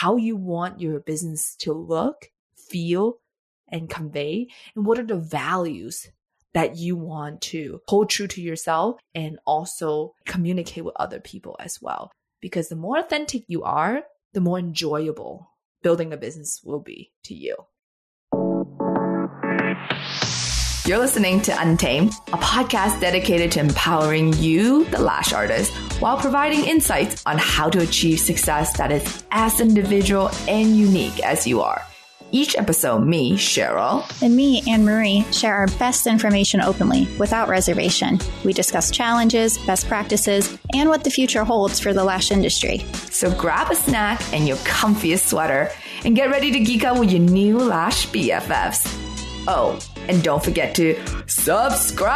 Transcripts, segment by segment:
how you want your business to look, feel, and convey, and what are the values that you want to hold true to yourself and also communicate with other people as well. Because the more authentic you are, the more enjoyable building a business will be to you. You're listening to Untamed, a podcast dedicated to empowering you, the lash artist, while providing insights on how to achieve success that is as individual and unique as you are. Each episode, me, Cheryl, and me, Anne Marie, share our best information openly, without reservation. We discuss challenges, best practices, and what the future holds for the lash industry. So grab a snack and your comfiest sweater and get ready to geek out with your new lash BFFs. Oh, and don't forget to subscribe.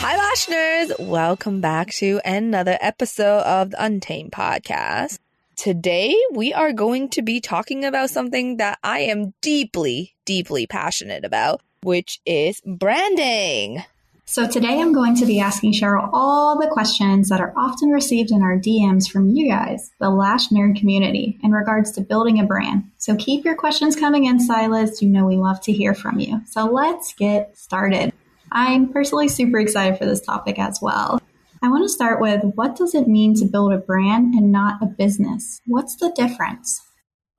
Hi, Lash Nerds. Welcome back to another episode of the Untamed podcast. Today, we are going to be talking about something that I am deeply, deeply passionate about, which is branding. So today I'm going to be asking Cheryl all the questions that are often received in our DMs from you guys, the Lash Nerd community, in regards to building a brand. So keep your questions coming in, Silas. You know we love to hear from you. So let's get started. I'm personally super excited for this topic as well. I want to start with what does it mean to build a brand and not a business? What's the difference?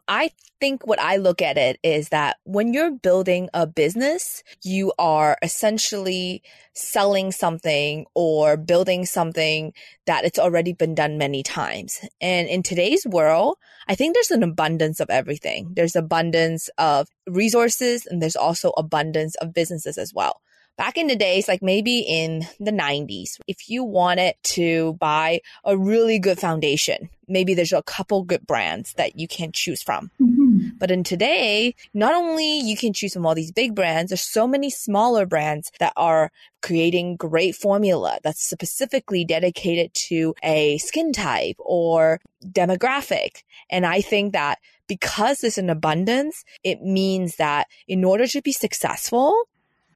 I think what I look at it is that when you're building a business, you are essentially selling something or building something that it's already been done many times. And in today's world, I think there's an abundance of everything. There's abundance of resources and there's also abundance of businesses as well back in the days, like maybe in the 90s, if you wanted to buy a really good foundation, maybe there's a couple good brands that you can choose from. Mm-hmm. But in today, not only you can choose from all these big brands, there's so many smaller brands that are creating great formula that's specifically dedicated to a skin type or demographic. And I think that because there's an abundance, it means that in order to be successful,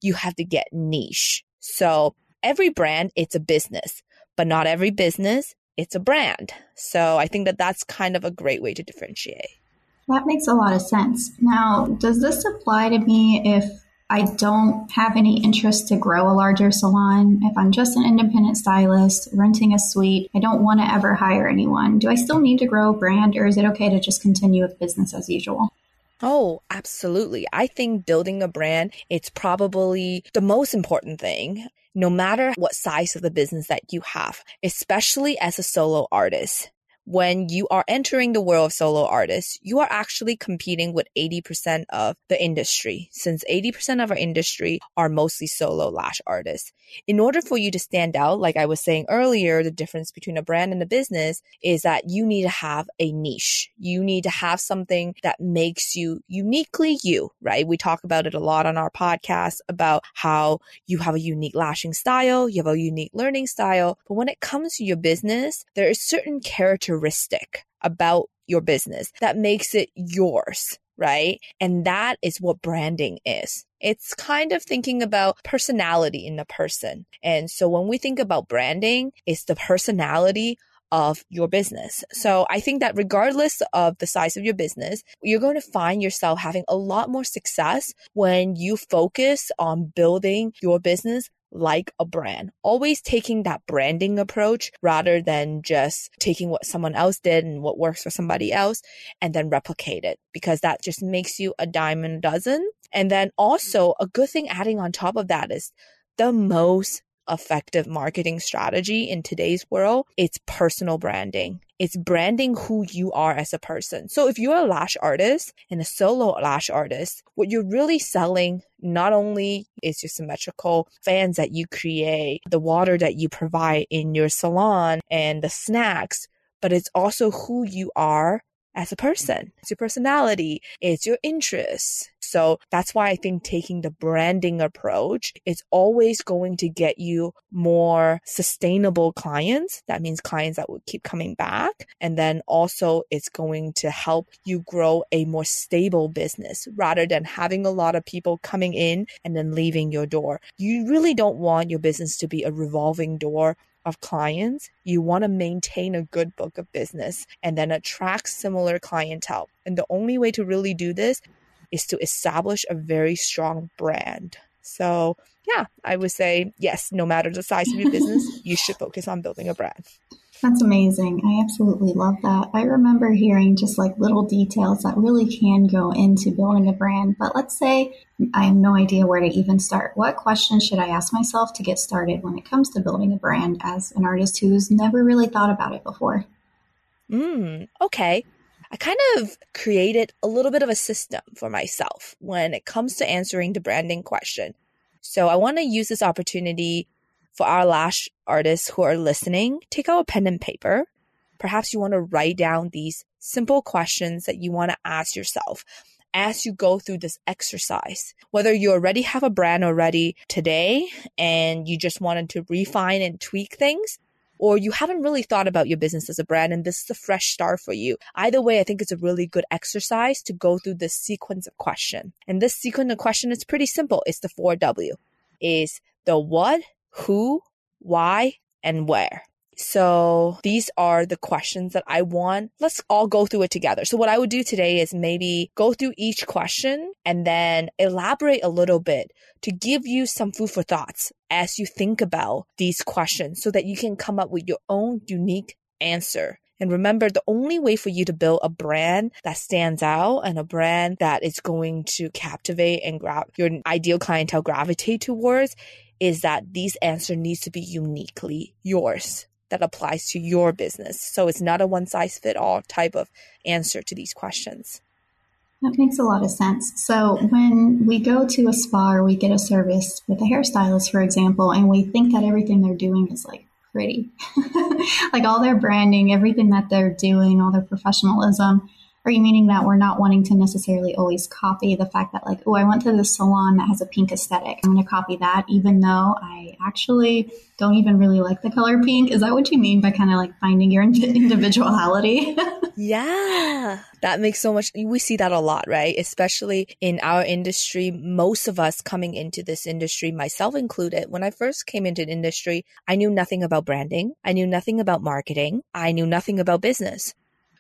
you have to get niche. So every brand, it's a business, but not every business, it's a brand. So I think that that's kind of a great way to differentiate. That makes a lot of sense. Now, does this apply to me if I don't have any interest to grow a larger salon? If I'm just an independent stylist renting a suite, I don't want to ever hire anyone. Do I still need to grow a brand or is it okay to just continue with business as usual? Oh, absolutely. I think building a brand, it's probably the most important thing, no matter what size of the business that you have, especially as a solo artist when you are entering the world of solo artists, you are actually competing with 80% of the industry, since 80% of our industry are mostly solo lash artists. In order for you to stand out, like I was saying earlier, the difference between a brand and a business is that you need to have a niche. You need to have something that makes you uniquely you, right? We talk about it a lot on our podcast about how you have a unique lashing style, you have a unique learning style. But when it comes to your business, there is certain characteristics characteristic about your business that makes it yours, right? And that is what branding is. It's kind of thinking about personality in a person. And so when we think about branding, it's the personality of your business. So I think that regardless of the size of your business, you're going to find yourself having a lot more success when you focus on building your business like a brand, always taking that branding approach rather than just taking what someone else did and what works for somebody else and then replicate it because that just makes you a diamond dozen. And then also a good thing adding on top of that is the most effective marketing strategy in today's world, it's personal branding. It's branding who you are as a person. So if you're a lash artist and a solo lash artist, what you're really selling not only is your symmetrical fans that you create, the water that you provide in your salon and the snacks, but it's also who you are as a person. It's your personality, it's your interests. So that's why I think taking the branding approach is always going to get you more sustainable clients. That means clients that will keep coming back. And then also it's going to help you grow a more stable business rather than having a lot of people coming in and then leaving your door. You really don't want your business to be a revolving door of clients, you want to maintain a good book of business and then attract similar clientele. And the only way to really do this is to establish a very strong brand. So, yeah, I would say yes, no matter the size of your business, you should focus on building a brand. That's amazing. I absolutely love that. I remember hearing just like little details that really can go into building a brand. But let's say I have no idea where to even start. What questions should I ask myself to get started when it comes to building a brand as an artist who's never really thought about it before? Mm, okay. I kind of created a little bit of a system for myself when it comes to answering the branding question. So I want to use this opportunity for our lash artists who are listening, take out a pen and paper. Perhaps you want to write down these simple questions that you want to ask yourself as you go through this exercise. Whether you already have a brand already today and you just wanted to refine and tweak things, or you haven't really thought about your business as a brand and this is a fresh start for you. Either way, I think it's a really good exercise to go through this sequence of question. And this sequence of question is pretty simple. It's the four W. Is the what, who, why, and where. So these are the questions that I want. Let's all go through it together. So what I would do today is maybe go through each question and then elaborate a little bit to give you some food for thoughts as you think about these questions so that you can come up with your own unique answer. And remember, the only way for you to build a brand that stands out and a brand that is going to captivate and grab your ideal clientele gravitate towards is that these answer needs to be uniquely yours that applies to your business. So it's not a one size fit all type of answer to these questions. That makes a lot of sense. So when we go to a spa or we get a service with a hairstylist, for example, and we think that everything they're doing is like pretty, like all their branding, everything that they're doing, all their professionalism, are you meaning that we're not wanting to necessarily always copy the fact that, like, oh, I went to this salon that has a pink aesthetic. I'm going to copy that, even though I actually don't even really like the color pink? Is that what you mean by kind of like finding your individuality? yeah, that makes so much. We see that a lot, right? Especially in our industry. Most of us coming into this industry, myself included, when I first came into the industry, I knew nothing about branding. I knew nothing about marketing. I knew nothing about business.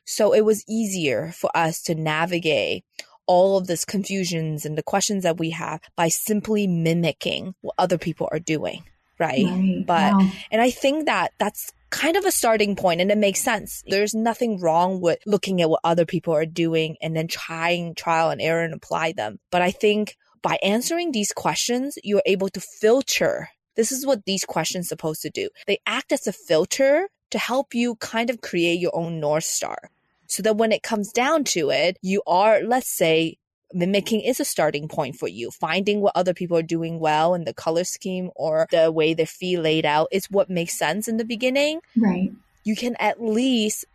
So it was easier for us to navigate all of this confusions and the questions that we have by simply mimicking what other people are doing. Right. right. But, wow. and I think that that's kind of a starting point and it makes sense. There's nothing wrong with looking at what other people are doing and then trying trial and error and apply them. But I think by answering these questions, you're able to filter. This is what these questions supposed to do. They act as a filter to help you kind of create your own North Star. So that when it comes down to it, you are, let's say, mimicking is a starting point for you. Finding what other people are doing well and the color scheme or the way their fee laid out is what makes sense in the beginning. Right. You can at least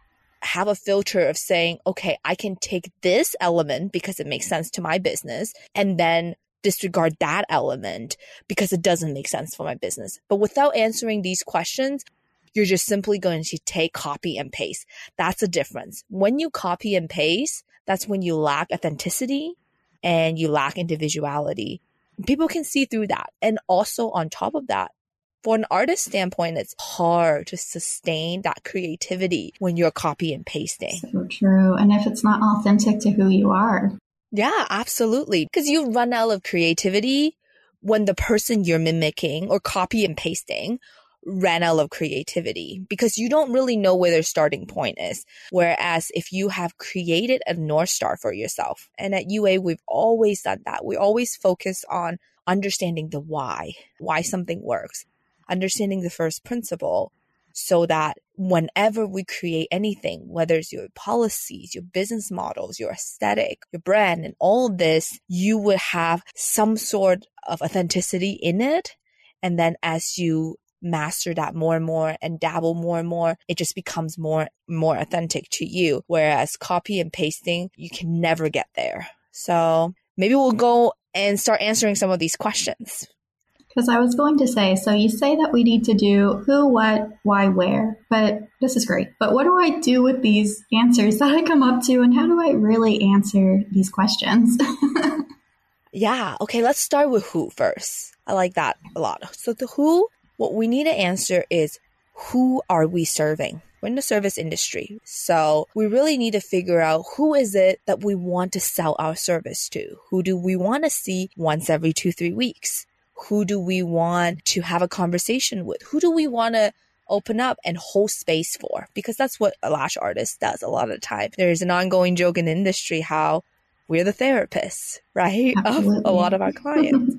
have a filter of saying, okay, I can take this element because it makes sense to my business and then disregard that element because it doesn't make sense for my business. But without answering these questions, you're just simply going to take copy and paste. That's a difference. When you copy and paste, that's when you lack authenticity and you lack individuality. People can see through that. And also on top of that, for an artist standpoint, it's hard to sustain that creativity when you're copy and pasting. So true. And if it's not authentic to who you are. Yeah, absolutely. Because you run out of creativity when the person you're mimicking or copy and pasting ran out of creativity because you don't really know where their starting point is. Whereas if you have created a North Star for yourself, and at UA, we've always done that. We always focus on understanding the why, why something works, understanding the first principle so that whenever we create anything, whether it's your policies, your business models, your aesthetic, your brand, and all this, you would have some sort of authenticity in it. And then as you master that more and more and dabble more and more, it just becomes more more authentic to you. Whereas copy and pasting, you can never get there. So maybe we'll go and start answering some of these questions. Because I was going to say, so you say that we need to do who, what, why, where, but this is great. But what do I do with these answers that I come up to, and how do I really answer these questions? yeah. Okay. Let's start with who first. I like that a lot. So the who what we need to answer is who are we serving? We're in the service industry. So we really need to figure out who is it that we want to sell our service to? Who do we want to see once every two, three weeks? Who do we want to have a conversation with? Who do we want to open up and hold space for? Because that's what a lash artist does a lot of the time. There's an ongoing joke in the industry how we're the therapists, right? Absolutely. Of a lot of our clients.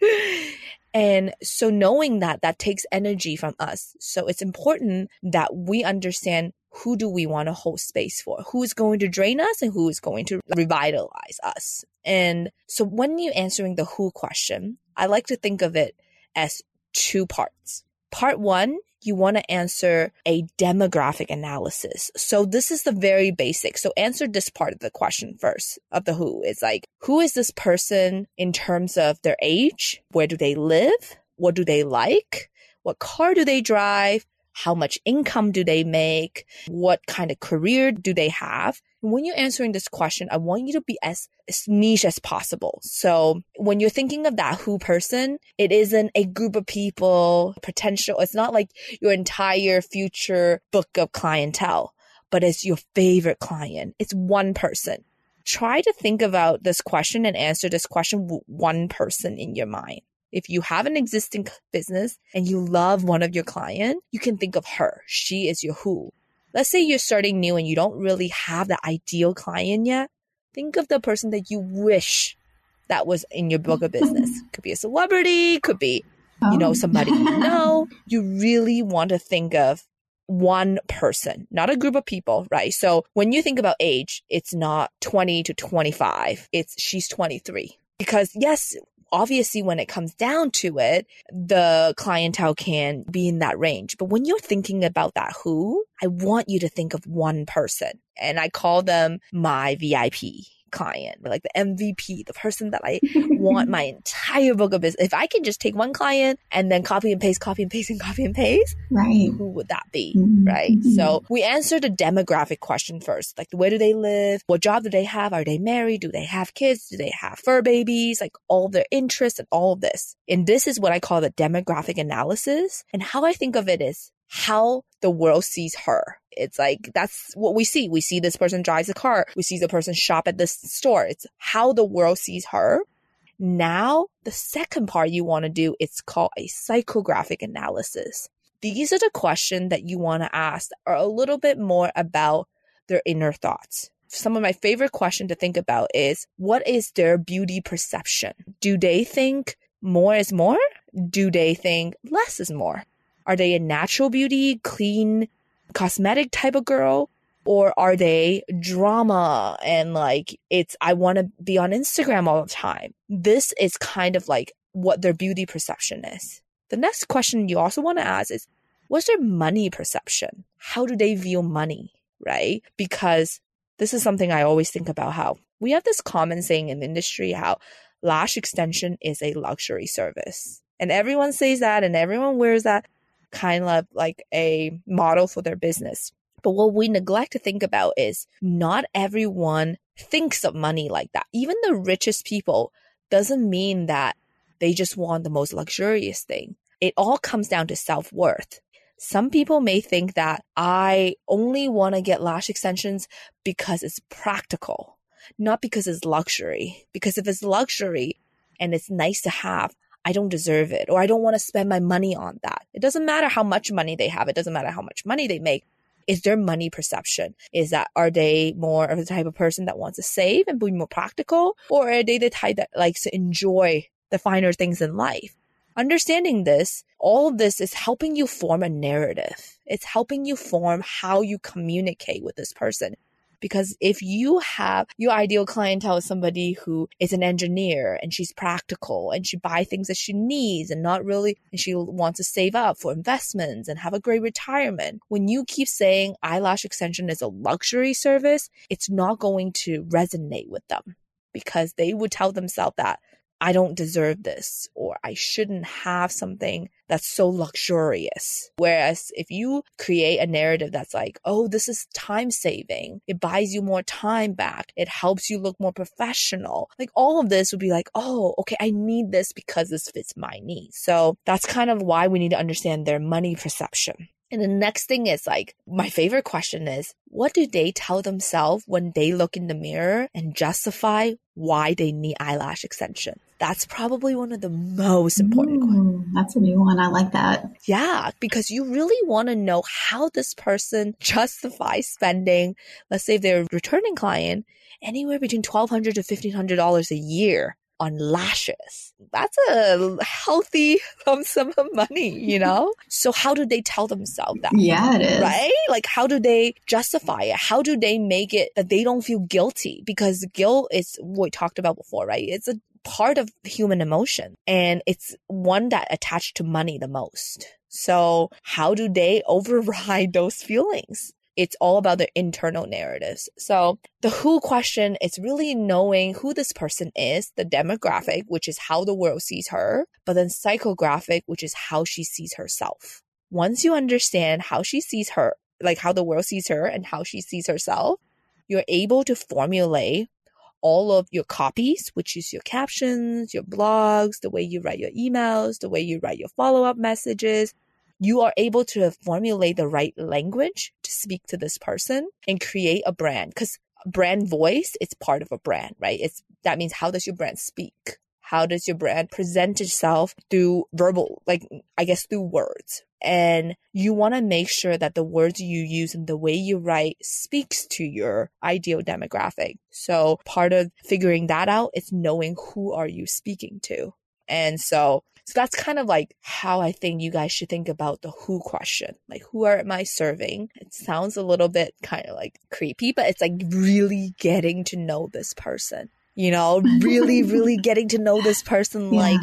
And so knowing that, that takes energy from us. So it's important that we understand who do we want to hold space for? Who is going to drain us and who is going to revitalize us? And so when you're answering the who question, I like to think of it as two parts. Part one you want to answer a demographic analysis. So this is the very basic. So answer this part of the question first of the who. It's like, who is this person in terms of their age? Where do they live? What do they like? What car do they drive? How much income do they make? What kind of career do they have? When you're answering this question, I want you to be as, as niche as possible. So when you're thinking of that who person, it isn't a group of people, potential. It's not like your entire future book of clientele, but it's your favorite client. It's one person. Try to think about this question and answer this question with one person in your mind. If you have an existing business and you love one of your client, you can think of her. She is your who. Let's say you're starting new and you don't really have the ideal client yet. Think of the person that you wish that was in your book of business. could be a celebrity, could be, you know, oh. somebody you know. You really want to think of one person, not a group of people, right? So when you think about age, it's not 20 to 25. It's she's 23. Because yes, obviously when it comes down to it, the clientele can be in that range. But when you're thinking about that who, I want you to think of one person and I call them my VIP client, like the MVP, the person that I want my entire book of business. If I can just take one client and then copy and paste, copy and paste, and copy and paste, right? Who would that be, mm-hmm. right? Mm-hmm. So we answer the demographic question first, like where do they live? What job do they have? Are they married? Do they have kids? Do they have fur babies? Like all their interests and all of this. And this is what I call the demographic analysis. And how I think of it is how the world sees her. It's like, that's what we see. We see this person drives a car. We see the person shop at this store. It's how the world sees her. Now, the second part you want to do, it's called a psychographic analysis. These are the questions that you want to ask are a little bit more about their inner thoughts. Some of my favorite question to think about is what is their beauty perception? Do they think more is more? Do they think less is more? Are they a natural beauty, clean, cosmetic type of girl? Or are they drama and like it's, I want to be on Instagram all the time? This is kind of like what their beauty perception is. The next question you also want to ask is, what's their money perception? How do they view money? Right? Because this is something I always think about how we have this common saying in the industry how lash extension is a luxury service. And everyone says that and everyone wears that kind of like a model for their business. But what we neglect to think about is not everyone thinks of money like that. Even the richest people doesn't mean that they just want the most luxurious thing. It all comes down to self worth. Some people may think that I only want to get lash extensions because it's practical, not because it's luxury. Because if it's luxury and it's nice to have, I don't deserve it or I don't want to spend my money on that. It doesn't matter how much money they have. It doesn't matter how much money they make. Is their money perception? Is that, are they more of the type of person that wants to save and be more practical? Or are they the type that likes to enjoy the finer things in life? Understanding this, all of this is helping you form a narrative. It's helping you form how you communicate with this person. Because if you have your ideal clientele is somebody who is an engineer and she's practical and she buy things that she needs and not really, and she wants to save up for investments and have a great retirement. When you keep saying eyelash extension is a luxury service, it's not going to resonate with them because they would tell themselves that I don't deserve this or I shouldn't have something that's so luxurious. Whereas if you create a narrative that's like, oh, this is time saving, it buys you more time back, it helps you look more professional. Like all of this would be like, oh, okay, I need this because this fits my needs. So that's kind of why we need to understand their money perception. And the next thing is like, my favorite question is, what do they tell themselves when they look in the mirror and justify why they need eyelash extension? That's probably one of the most important Ooh, That's a new one. I like that. Yeah, because you really want to know how this person justifies spending, let's say if they're a returning client, anywhere between 1,200 to $1,500 a year on lashes. That's a healthy lump sum of money, you know? so how do they tell themselves that? Yeah, it is. Right? Like how do they justify it? How do they make it that they don't feel guilty? Because guilt is what we talked about before, right? It's a part of human emotion and it's one that attached to money the most. So how do they override those feelings? It's all about the internal narratives. So the who question is really knowing who this person is, the demographic, which is how the world sees her, but then psychographic, which is how she sees herself. Once you understand how she sees her, like how the world sees her and how she sees herself, you're able to formulate all of your copies, which is your captions, your blogs, the way you write your emails, the way you write your follow up messages, you are able to formulate the right language to speak to this person and create a brand because brand voice is part of a brand, right? It's that means how does your brand speak? How does your brand present itself through verbal, like I guess through words? And you want to make sure that the words you use and the way you write speaks to your ideal demographic. So part of figuring that out is knowing who are you speaking to. And so so that's kind of like how I think you guys should think about the who question. Like, who am I serving? It sounds a little bit kind of like creepy, but it's like really getting to know this person, you know, really, really getting to know this person yeah. like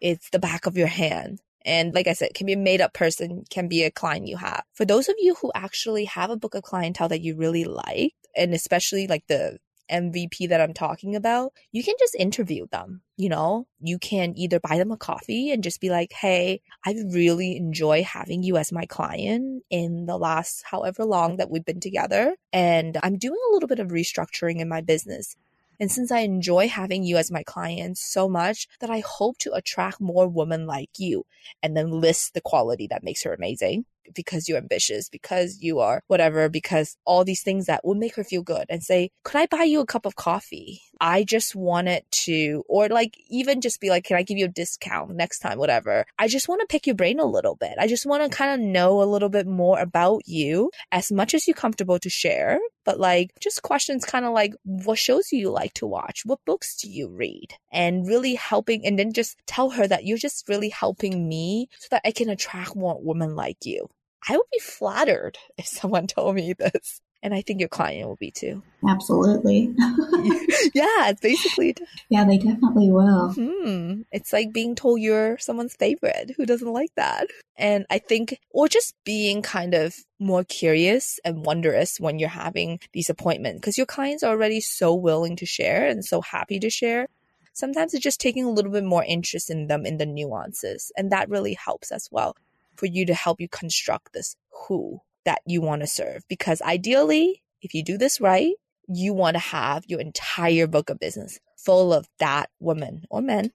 it's the back of your hand. And like I said, can be a made up person, can be a client you have. For those of you who actually have a book of clientele that you really like, and especially like the MVP that I'm talking about, you can just interview them. You know, you can either buy them a coffee and just be like, Hey, I really enjoy having you as my client in the last however long that we've been together. And I'm doing a little bit of restructuring in my business. And since I enjoy having you as my client so much that I hope to attract more women like you and then list the quality that makes her amazing because you're ambitious, because you are whatever, because all these things that would make her feel good and say, could I buy you a cup of coffee? I just wanted to, or like even just be like, can I give you a discount next time, whatever. I just want to pick your brain a little bit. I just want to kind of know a little bit more about you as much as you're comfortable to share. But like just questions kind of like, what shows do you like to watch? What books do you read? And really helping, and then just tell her that you're just really helping me so that I can attract more women like you. I would be flattered if someone told me this. And I think your client will be too. Absolutely. yeah, it's basically. Yeah, they definitely will. Hmm. It's like being told you're someone's favorite. Who doesn't like that? And I think, or just being kind of more curious and wondrous when you're having these appointments because your clients are already so willing to share and so happy to share. Sometimes it's just taking a little bit more interest in them in the nuances. And that really helps as well for you to help you construct this who that you want to serve. Because ideally, if you do this right, you want to have your entire book of business full of that woman or men.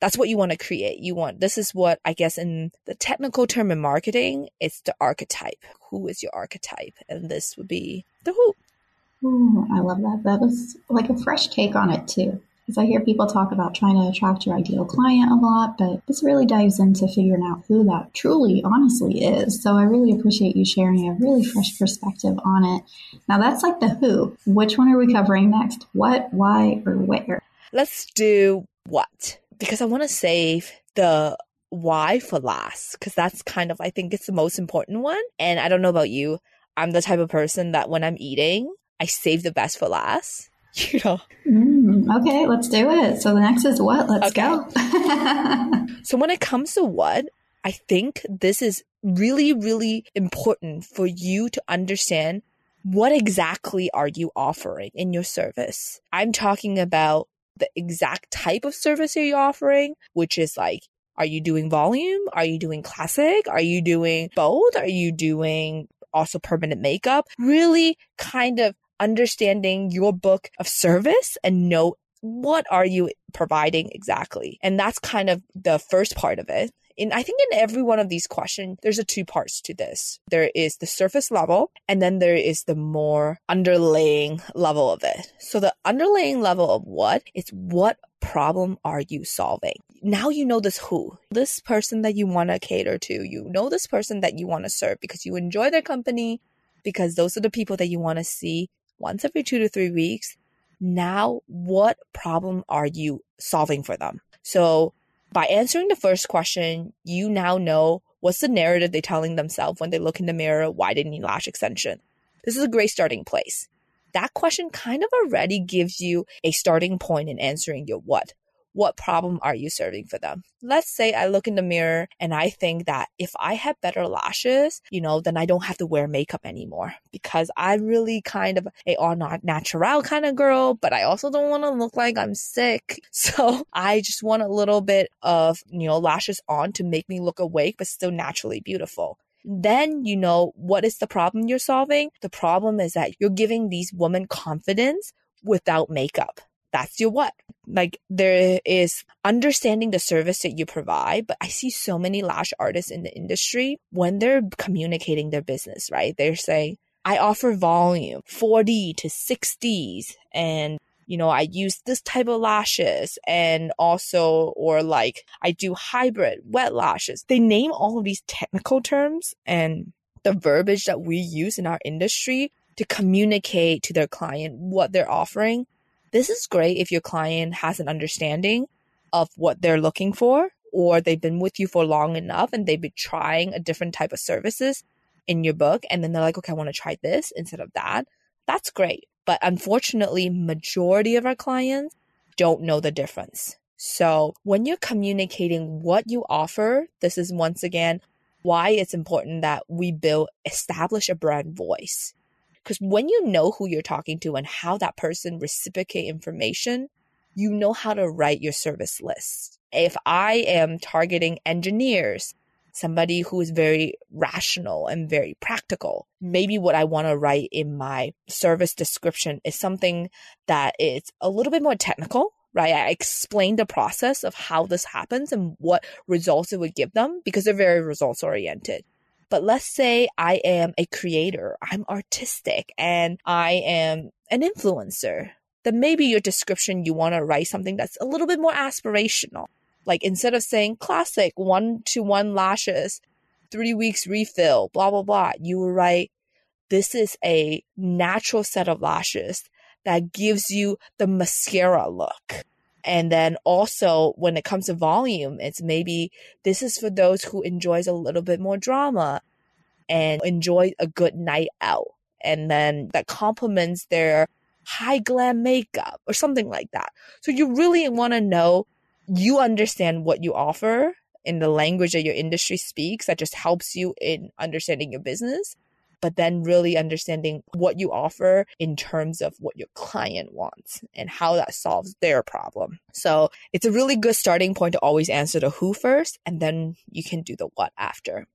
That's what you want to create. You want, this is what I guess in the technical term in marketing, it's the archetype. Who is your archetype? And this would be the who. Ooh, I love that. That was like a fresh take on it too. Because I hear people talk about trying to attract your ideal client a lot, but this really dives into figuring out who that truly, honestly is. So I really appreciate you sharing a really fresh perspective on it. Now that's like the who. Which one are we covering next? What, why, or where? Let's do what? Because I want to save the why for last because that's kind of I think it's the most important one. And I don't know about you. I'm the type of person that when I'm eating, I save the best for last. You know. Mm, okay, let's do it. So the next is what? Let's okay. go. so when it comes to what, I think this is really, really important for you to understand what exactly are you offering in your service. I'm talking about the exact type of service you're offering, which is like, are you doing volume? Are you doing classic? Are you doing both? Are you doing also permanent makeup? Really kind of understanding your book of service and know what are you providing exactly? And that's kind of the first part of it in I think in every one of these questions, there's a two parts to this. There is the surface level, and then there is the more underlying level of it. So the underlying level of what is what problem are you solving? Now you know this who, this person that you want to cater to. You know this person that you want to serve because you enjoy their company, because those are the people that you want to see once every two to three weeks. Now, what problem are you solving for them? So by answering the first question, you now know what's the narrative they're telling themselves when they look in the mirror, why they need lash extension. This is a great starting place. That question kind of already gives you a starting point in answering your what what problem are you serving for them? Let's say I look in the mirror and I think that if I have better lashes, you know, then I don't have to wear makeup anymore because I'm really kind of a all not natural kind of girl, but I also don't want to look like I'm sick. So I just want a little bit of, you know, lashes on to make me look awake, but still naturally beautiful then you know what is the problem you're solving. The problem is that you're giving these women confidence without makeup that's your what. Like there is understanding the service that you provide, but I see so many lash artists in the industry when they're communicating their business, right? They're saying, I offer volume 40 to 60s and you know, I use this type of lashes and also, or like I do hybrid wet lashes. They name all of these technical terms and the verbiage that we use in our industry to communicate to their client what they're offering. This is great if your client has an understanding of what they're looking for, or they've been with you for long enough and they've been trying a different type of services in your book. And then they're like, okay, I want to try this instead of that. That's great. But unfortunately, majority of our clients don't know the difference. So when you're communicating what you offer, this is once again why it's important that we build, establish a brand voice. Because when you know who you're talking to and how that person reciprocate information, you know how to write your service list. If I am targeting engineers, somebody who is very rational and very practical, maybe what I want to write in my service description is something that is a little bit more technical, right? I explain the process of how this happens and what results it would give them because they're very results oriented. But let's say I am a creator, I'm artistic, and I am an influencer. Then maybe your description, you want to write something that's a little bit more aspirational. Like instead of saying classic one to one lashes, three weeks refill, blah, blah, blah, you will write, this is a natural set of lashes that gives you the mascara look. And then also when it comes to volume, it's maybe this is for those who enjoys a little bit more drama and enjoy a good night out. And then that complements their high glam makeup or something like that. So you really want to know you understand what you offer in the language that your industry speaks that just helps you in understanding your business but then really understanding what you offer in terms of what your client wants and how that solves their problem. So it's a really good starting point to always answer the who first, and then you can do the what after.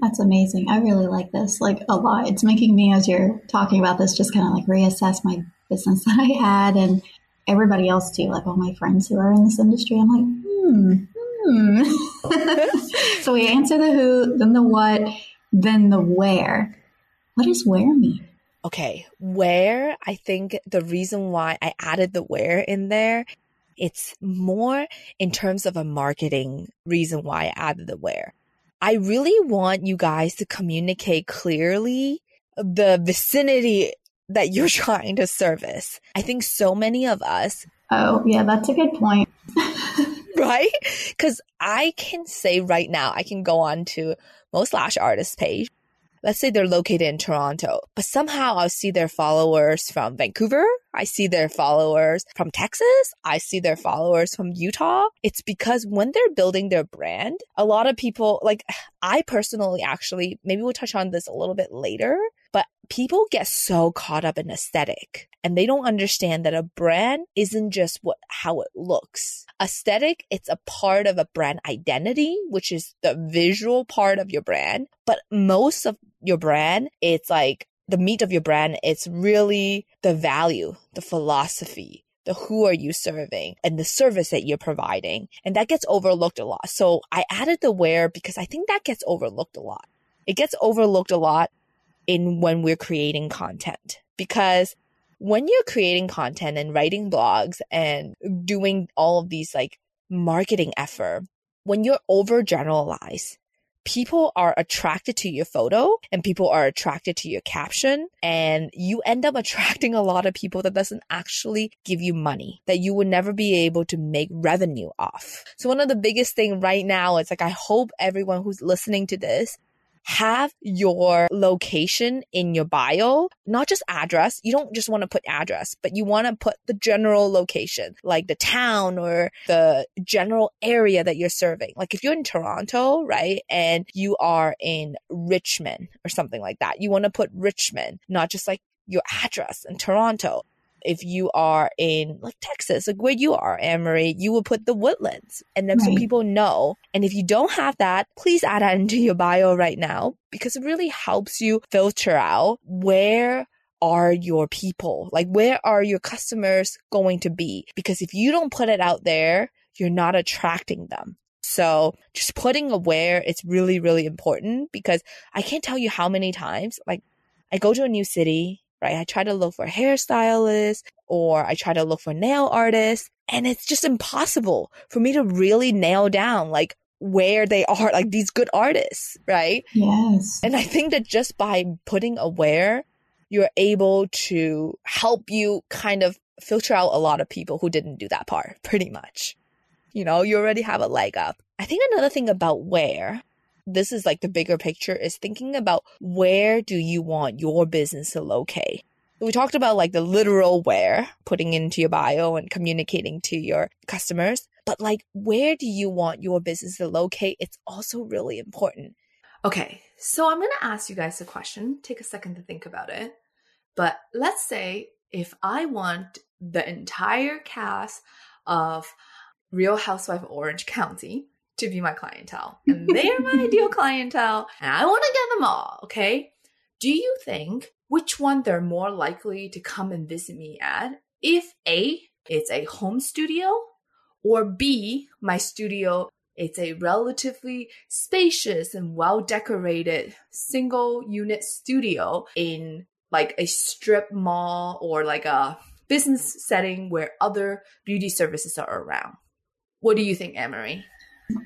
That's amazing. I really like this, like a lot. It's making me, as you're talking about this, just kind of like reassess my business that I had and everybody else too, like all my friends who are in this industry. I'm like, hmm, hmm. so we answer the who, then the what, then the where. What does where mean? Okay, where, I think the reason why I added the where in there, it's more in terms of a marketing reason why I added the where. I really want you guys to communicate clearly the vicinity that you're trying to service. I think so many of us. Oh, yeah, that's a good point. right? Because I can say right now, I can go on to most lash artists page let's say they're located in Toronto, but somehow I'll see their followers from Vancouver. I see their followers from Texas. I see their followers from Utah. It's because when they're building their brand, a lot of people, like I personally actually, maybe we'll touch on this a little bit later, but people get so caught up in aesthetic and they don't understand that a brand isn't just what how it looks. Aesthetic, it's a part of a brand identity, which is the visual part of your brand. But most of your brand, it's like the meat of your brand, it's really the value, the philosophy, the who are you serving and the service that you're providing. And that gets overlooked a lot. So I added the where because I think that gets overlooked a lot. It gets overlooked a lot in when we're creating content because when you're creating content and writing blogs and doing all of these like marketing effort, when you're overgeneralize, people are attracted to your photo and people are attracted to your caption and you end up attracting a lot of people that doesn't actually give you money that you would never be able to make revenue off. So one of the biggest thing right now is like I hope everyone who's listening to this have your location in your bio, not just address. You don't just want to put address, but you want to put the general location, like the town or the general area that you're serving. Like if you're in Toronto, right, and you are in Richmond or something like that, you want to put Richmond, not just like your address in Toronto if you are in like Texas, like where you are, Anne-Marie, you will put the woodlands and then right. so people know. And if you don't have that, please add that into your bio right now because it really helps you filter out where are your people? Like where are your customers going to be? Because if you don't put it out there, you're not attracting them. So just putting aware, it's really, really important because I can't tell you how many times, like I go to a new city right? I try to look for hairstylists or I try to look for nail artists and it's just impossible for me to really nail down like where they are, like these good artists, right? Yes. And I think that just by putting aware, you're able to help you kind of filter out a lot of people who didn't do that part, pretty much. You know, you already have a leg up. I think another thing about where this is like the bigger picture is thinking about where do you want your business to locate? We talked about like the literal where, putting into your bio and communicating to your customers, but like where do you want your business to locate? It's also really important. Okay, so I'm going to ask you guys a question. Take a second to think about it. But let's say if I want the entire cast of Real Housewife Orange County to be my clientele. And they're my ideal clientele. And I want to get them all. Okay. Do you think which one they're more likely to come and visit me at? If A, it's a home studio, or B, my studio, it's a relatively spacious and well decorated single unit studio in like a strip mall or like a business setting where other beauty services are around. What do you think, Anne-Marie?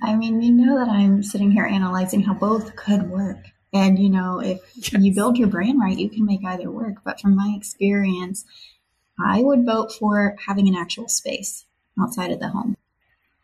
I mean, you know that I'm sitting here analyzing how both could work. And, you know, if yes. you build your brand right, you can make either work. But from my experience, I would vote for having an actual space outside of the home.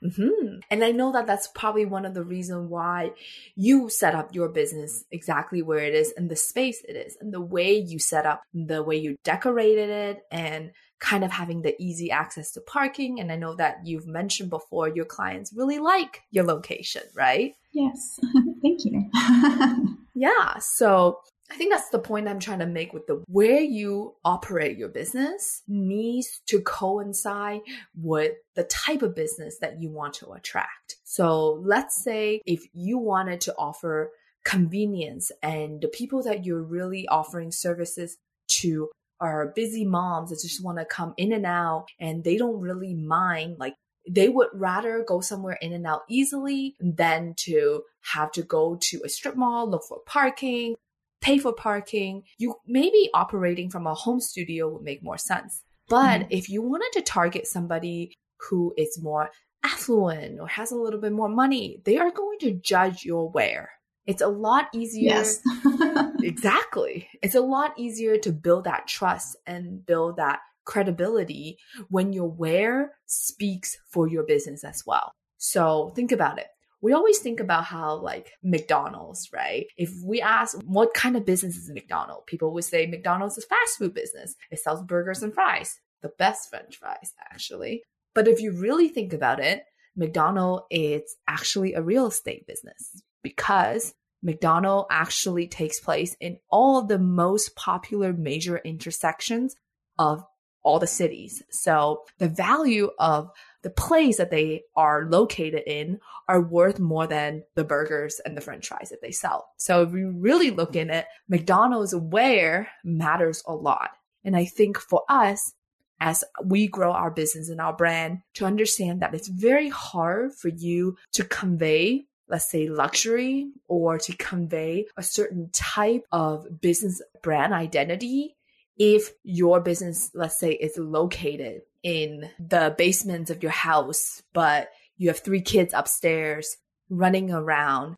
Mm-hmm. And I know that that's probably one of the reasons why you set up your business exactly where it is and the space it is and the way you set up, the way you decorated it and kind of having the easy access to parking. And I know that you've mentioned before your clients really like your location, right? Yes. Thank you. yeah. So I think that's the point I'm trying to make with the where you operate your business needs to coincide with the type of business that you want to attract. So let's say if you wanted to offer convenience and the people that you're really offering services to are busy moms that just want to come in and out and they don't really mind like they would rather go somewhere in and out easily than to have to go to a strip mall, look for parking, pay for parking. You maybe operating from a home studio would make more sense. But mm if you wanted to target somebody who is more affluent or has a little bit more money, they are going to judge your wear. It's a lot easier. Yes. exactly. It's a lot easier to build that trust and build that credibility when your wear speaks for your business as well. So think about it. We always think about how like McDonald's, right? If we ask what kind of business is McDonald's, people would say McDonald's is a fast food business. It sells burgers and fries, the best french fries actually. But if you really think about it, McDonald's is actually a real estate business because McDonald actually takes place in all the most popular major intersections of all the cities. So the value of the place that they are located in are worth more than the burgers and the french fries that they sell. So if we really look in it, McDonald's where matters a lot. And I think for us, as we grow our business and our brand to understand that it's very hard for you to convey let's say luxury or to convey a certain type of business brand identity if your business let's say is located in the basement of your house but you have three kids upstairs running around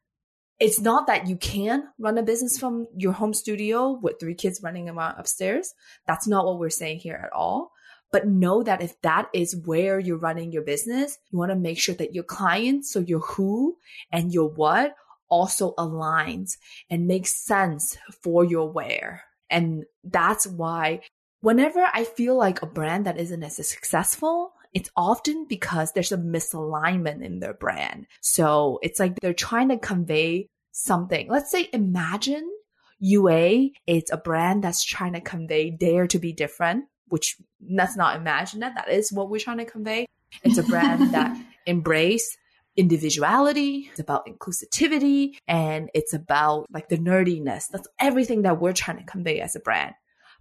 it's not that you can run a business from your home studio with three kids running around upstairs. That's not what we're saying here at all. But know that if that is where you're running your business, you want to make sure that your clients, so your who and your what also aligns and makes sense for your where. And that's why whenever I feel like a brand that isn't as successful, it's often because there's a misalignment in their brand. So it's like they're trying to convey something. Let's say imagine UA, it's a brand that's trying to convey dare to be different, which let's not imagine that. That is what we're trying to convey. It's a brand that embrace individuality, it's about inclusivity, and it's about like the nerdiness. That's everything that we're trying to convey as a brand.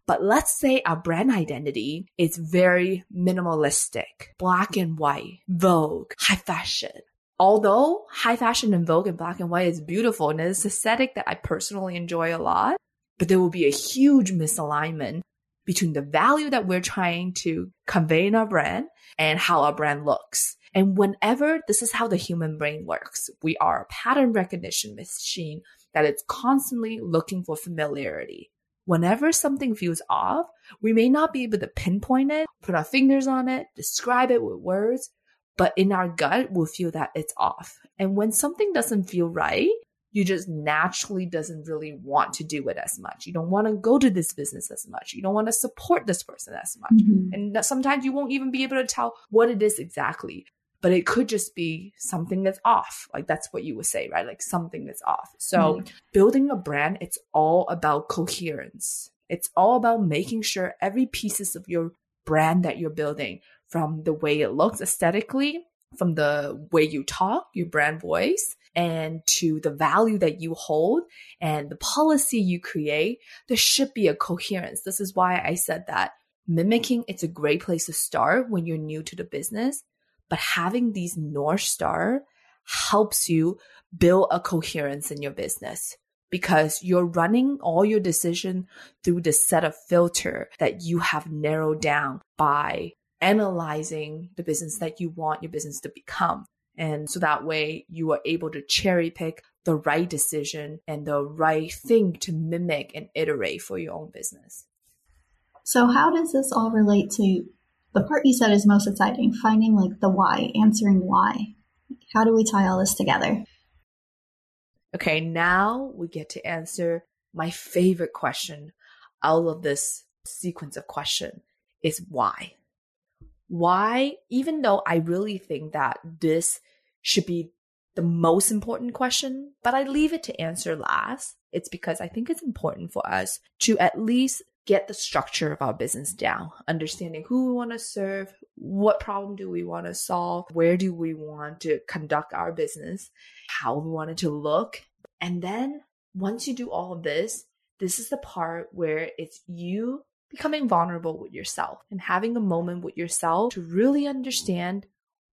But let's say our brand identity is very minimalistic, black and white, Vogue, high fashion. Although high fashion and Vogue and black and white is beautiful and it's aesthetic that I personally enjoy a lot, but there will be a huge misalignment between the value that we're trying to convey in our brand and how our brand looks. And whenever this is how the human brain works, we are a pattern recognition machine that it's constantly looking for familiarity whenever something feels off, we may not be able to pinpoint it, put our fingers on it, describe it with words, but in our gut, we'll feel that it's off. And when something doesn't feel right, you just naturally doesn't really want to do it as much. You don't want to go to this business as much. You don't want to support this person as much. Mm-hmm. And sometimes you won't even be able to tell what it is exactly but it could just be something that's off. Like that's what you would say, right? Like something that's off. So mm. building a brand, it's all about coherence. It's all about making sure every pieces of your brand that you're building from the way it looks aesthetically, from the way you talk, your brand voice, and to the value that you hold and the policy you create, there should be a coherence. This is why I said that mimicking, it's a great place to start when you're new to the business but having these North Star helps you build a coherence in your business because you're running all your decision through the set of filter that you have narrowed down by analyzing the business that you want your business to become. And so that way you are able to cherry pick the right decision and the right thing to mimic and iterate for your own business. So, how does this all relate to the part you said is most exciting finding like the why, answering why. How do we tie all this together? Okay, now we get to answer my favorite question out of this sequence of question is why. Why, even though I really think that this should be the most important question, but I leave it to answer last. It's because I think it's important for us to at least get the structure of our business down, understanding who we want to serve, what problem do we want to solve, where do we want to conduct our business, how we want it to look. And then once you do all of this, this is the part where it's you becoming vulnerable with yourself and having a moment with yourself to really understand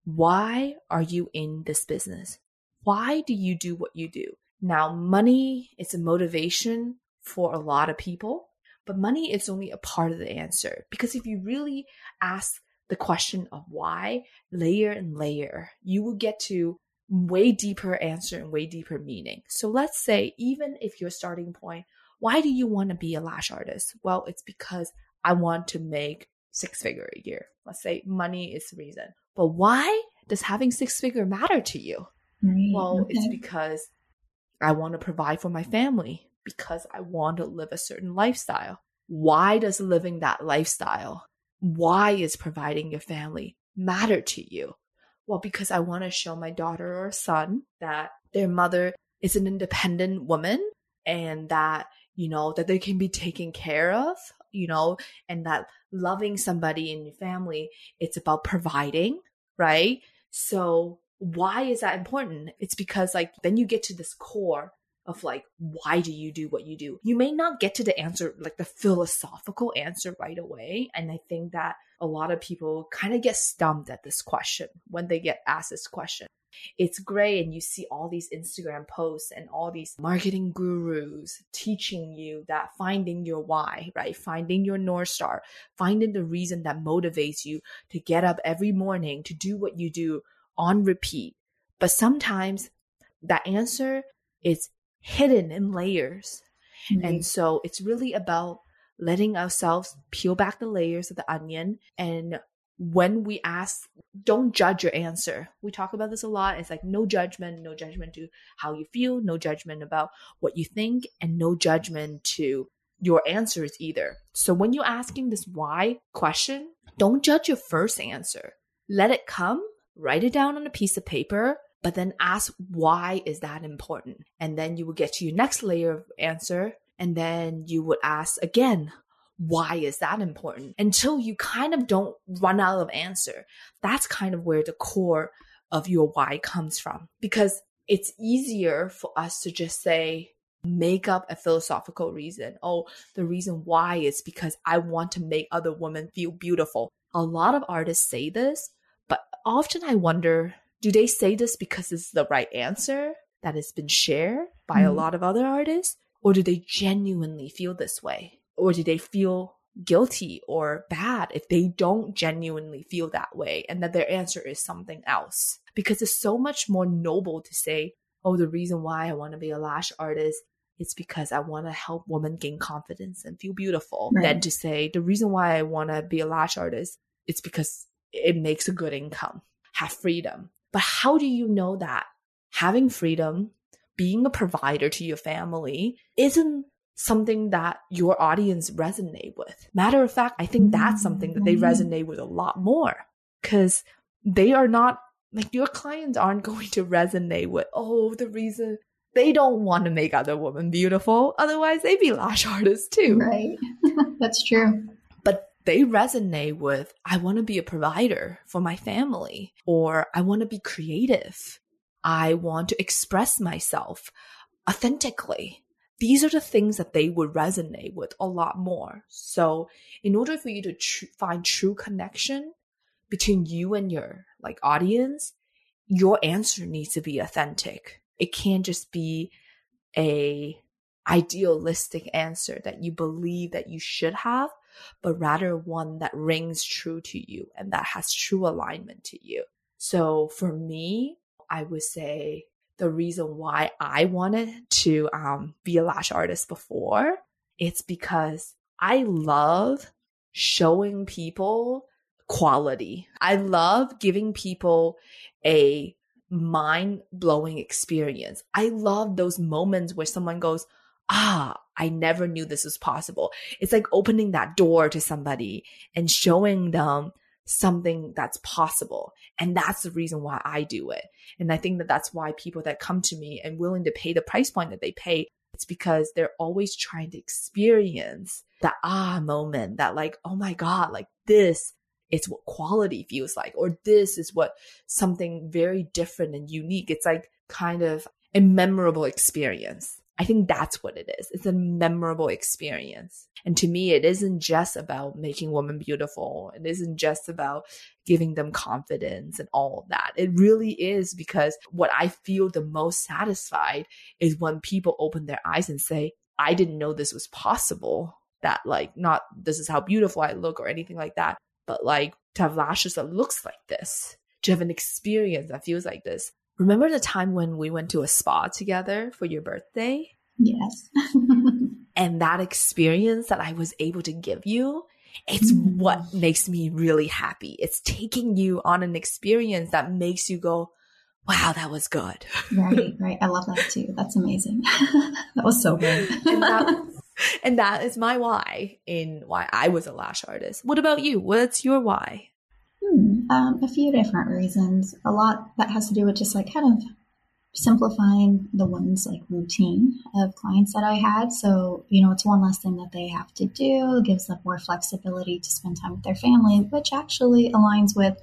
why are you in this business? Why do you do what you do? Now, money is a motivation for a lot of people but money is only a part of the answer because if you really ask the question of why, layer and layer, you will get to way deeper answer and way deeper meaning. So let's say, even if your starting point, why do you want to be a lash artist? Well, it's because I want to make six figure a year. Let's say money is the reason. But why does having six figure matter to you? Right, well, okay. it's because I want to provide for my family because I want to live a certain lifestyle. Why does living that lifestyle, why is providing your family matter to you? Well, because I want to show my daughter or son that their mother is an independent woman and that, you know, that they can be taken care of, you know, and that loving somebody in your family, it's about providing, right? So why is that important? It's because like then you get to this core of like why do you do what you do you may not get to the answer like the philosophical answer right away and i think that a lot of people kind of get stumped at this question when they get asked this question it's great and you see all these instagram posts and all these marketing gurus teaching you that finding your why right finding your north star finding the reason that motivates you to get up every morning to do what you do on repeat but sometimes that answer is hidden in layers. Mm-hmm. And so it's really about letting ourselves peel back the layers of the onion. And when we ask, don't judge your answer. We talk about this a lot. It's like no judgment, no judgment to how you feel, no judgment about what you think, and no judgment to your answers either. So when you're asking this why question, don't judge your first answer. Let it come, write it down on a piece of paper, but then ask why is that important? And then you will get to your next layer of answer. And then you would ask again, why is that important? Until you kind of don't run out of answer. That's kind of where the core of your why comes from. Because it's easier for us to just say, make up a philosophical reason. Oh, the reason why is because I want to make other women feel beautiful. A lot of artists say this, but often I wonder do they say this because it's the right answer that has been shared by mm. a mm-hmm. lot of other artists? Or do they genuinely feel this way? Or do they feel guilty or bad if they don't genuinely feel that way and that their answer is something else? Because it's so much more noble to say, oh, the reason why I want to be a lash artist is because I want to help women gain confidence and feel beautiful right. than to say the reason why I want to be a lash artist it's because it makes a good income, have freedom, but how do you know that having freedom, being a provider to your family isn't something that your audience resonate with? Matter of fact, I think that's something that they mm-hmm. resonate with a lot more because they are not like your clients aren't going to resonate with, oh, the reason they don't want to make other women beautiful. Otherwise, they'd be lash artists too. Right. That's true But they resonate with I want to be a provider for my family or I want to be creative. I want to express myself authentically. These are the things that they would resonate with a lot more. So, in order for you to tr- find true connection between you and your like audience, your answer needs to be authentic. It can't just be a idealistic answer that you believe that you should have but rather one that rings true to you and that has true alignment to you. So for me, I would say the reason why I wanted to um, be a lash artist before, it's because I love showing people quality. I love giving people a mind blowing experience. I love those moments where someone goes, ah, I never knew this was possible. It's like opening that door to somebody and showing them something that's possible. And that's the reason why I do it. And I think that that's why people that come to me and willing to pay the price point that they pay, it's because they're always trying to experience that ah moment that like, oh my God, like this is what quality feels like, or this is what something very different and unique. It's like kind of a memorable experience. I think that's what it is. It's a memorable experience. And to me, it isn't just about making women beautiful. It isn't just about giving them confidence and all of that. It really is because what I feel the most satisfied is when people open their eyes and say, I didn't know this was possible. That like not this is how beautiful I look or anything like that, but like to have lashes that looks like this, to have an experience that feels like this. Remember the time when we went to a spa together for your birthday? Yes. and that experience that I was able to give you, it's mm-hmm. what makes me really happy. It's taking you on an experience that makes you go, wow, that was good. right, right. I love that too. That's amazing. that was so good. and, that, and that is my why in why I was a lash artist. What about you? What's your why? Hmm, um, a few different reasons. A lot that has to do with just like kind of simplifying the one's like routine of clients that I had. So, you know, it's one less thing that they have to do, it gives them more flexibility to spend time with their family, which actually aligns with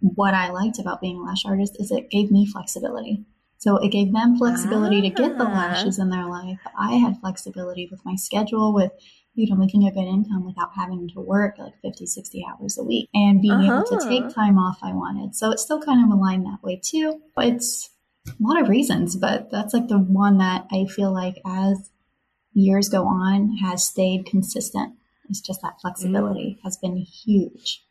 what I liked about being a lash artist is it gave me flexibility. So it gave them flexibility to get the ah. lashes in their life. I had flexibility with my schedule, with you know, making a good income without having to work like 50, 60 hours a week and being uh-huh. able to take uh-huh. time off I wanted. So it's still kind of aligned that way too. It's a lot of reasons, but that's like the one that I feel like as years go on has stayed consistent. It's just that flexibility mm. has been huge.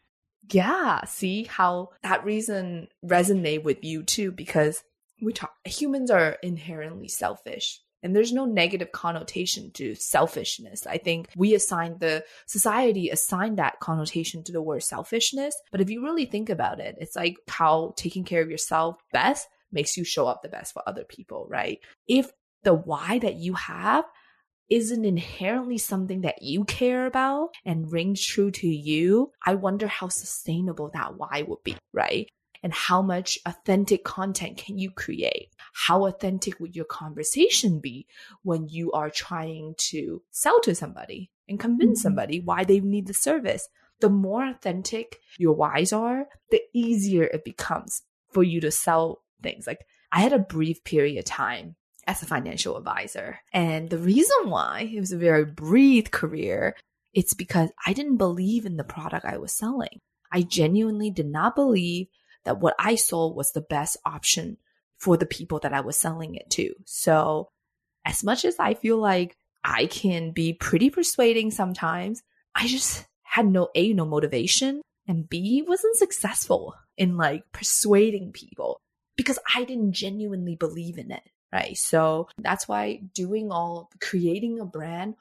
Yeah, see how that reason resonate with you too because we talk humans are inherently selfish and there's no negative connotation to selfishness. I think we assign the society assigned that connotation to the word selfishness. But if you really think about it, it's like how taking care of yourself best makes you show up the best for other people, right? If the why that you have isn't inherently something that you care about and rings true to you, I wonder how sustainable that why would be, right? And how much authentic content can you create? How authentic would your conversation be when you are trying to sell to somebody and convince mm-hmm. somebody why they need the service? The more authentic your whys are, the easier it becomes for you to sell things. Like I had a brief period of time as a financial advisor. And the reason why it was a very brief career, it's because I didn't believe in the product I was selling. I genuinely did not believe that what I sold was the best option for the people that I was selling it to. So as much as I feel like I can be pretty persuading sometimes, I just had no A, no motivation, and B, wasn't successful in like persuading people because I didn't genuinely believe in it right? So that's why doing all, creating a brand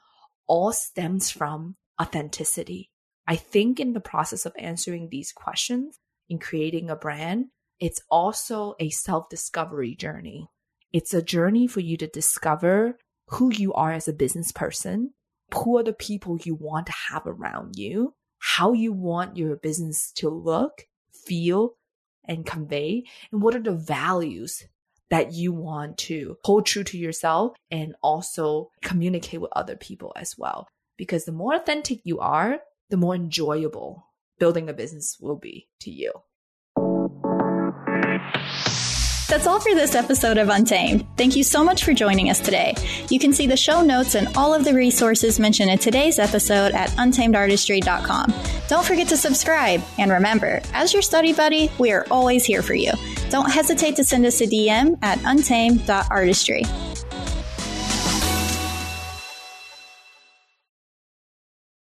all stems from authenticity. I think in the process of answering these questions, in creating a brand, it's also a self discovery journey. It's a journey for you to discover who you are as a business person, who are the people you want to have around you, how you want your business to look, feel, and convey, and what are the values that you want to hold true to yourself and also communicate with other people as well. Because the more authentic you are, the more enjoyable building a business will be to you. That's all for this episode of Untamed. Thank you so much for joining us today. You can see the show notes and all of the resources mentioned in today's episode at untamedartistry.com. Don't forget to subscribe. And remember, as your study buddy, we are always here for you. Don't hesitate to send us a DM at untamed.artistry.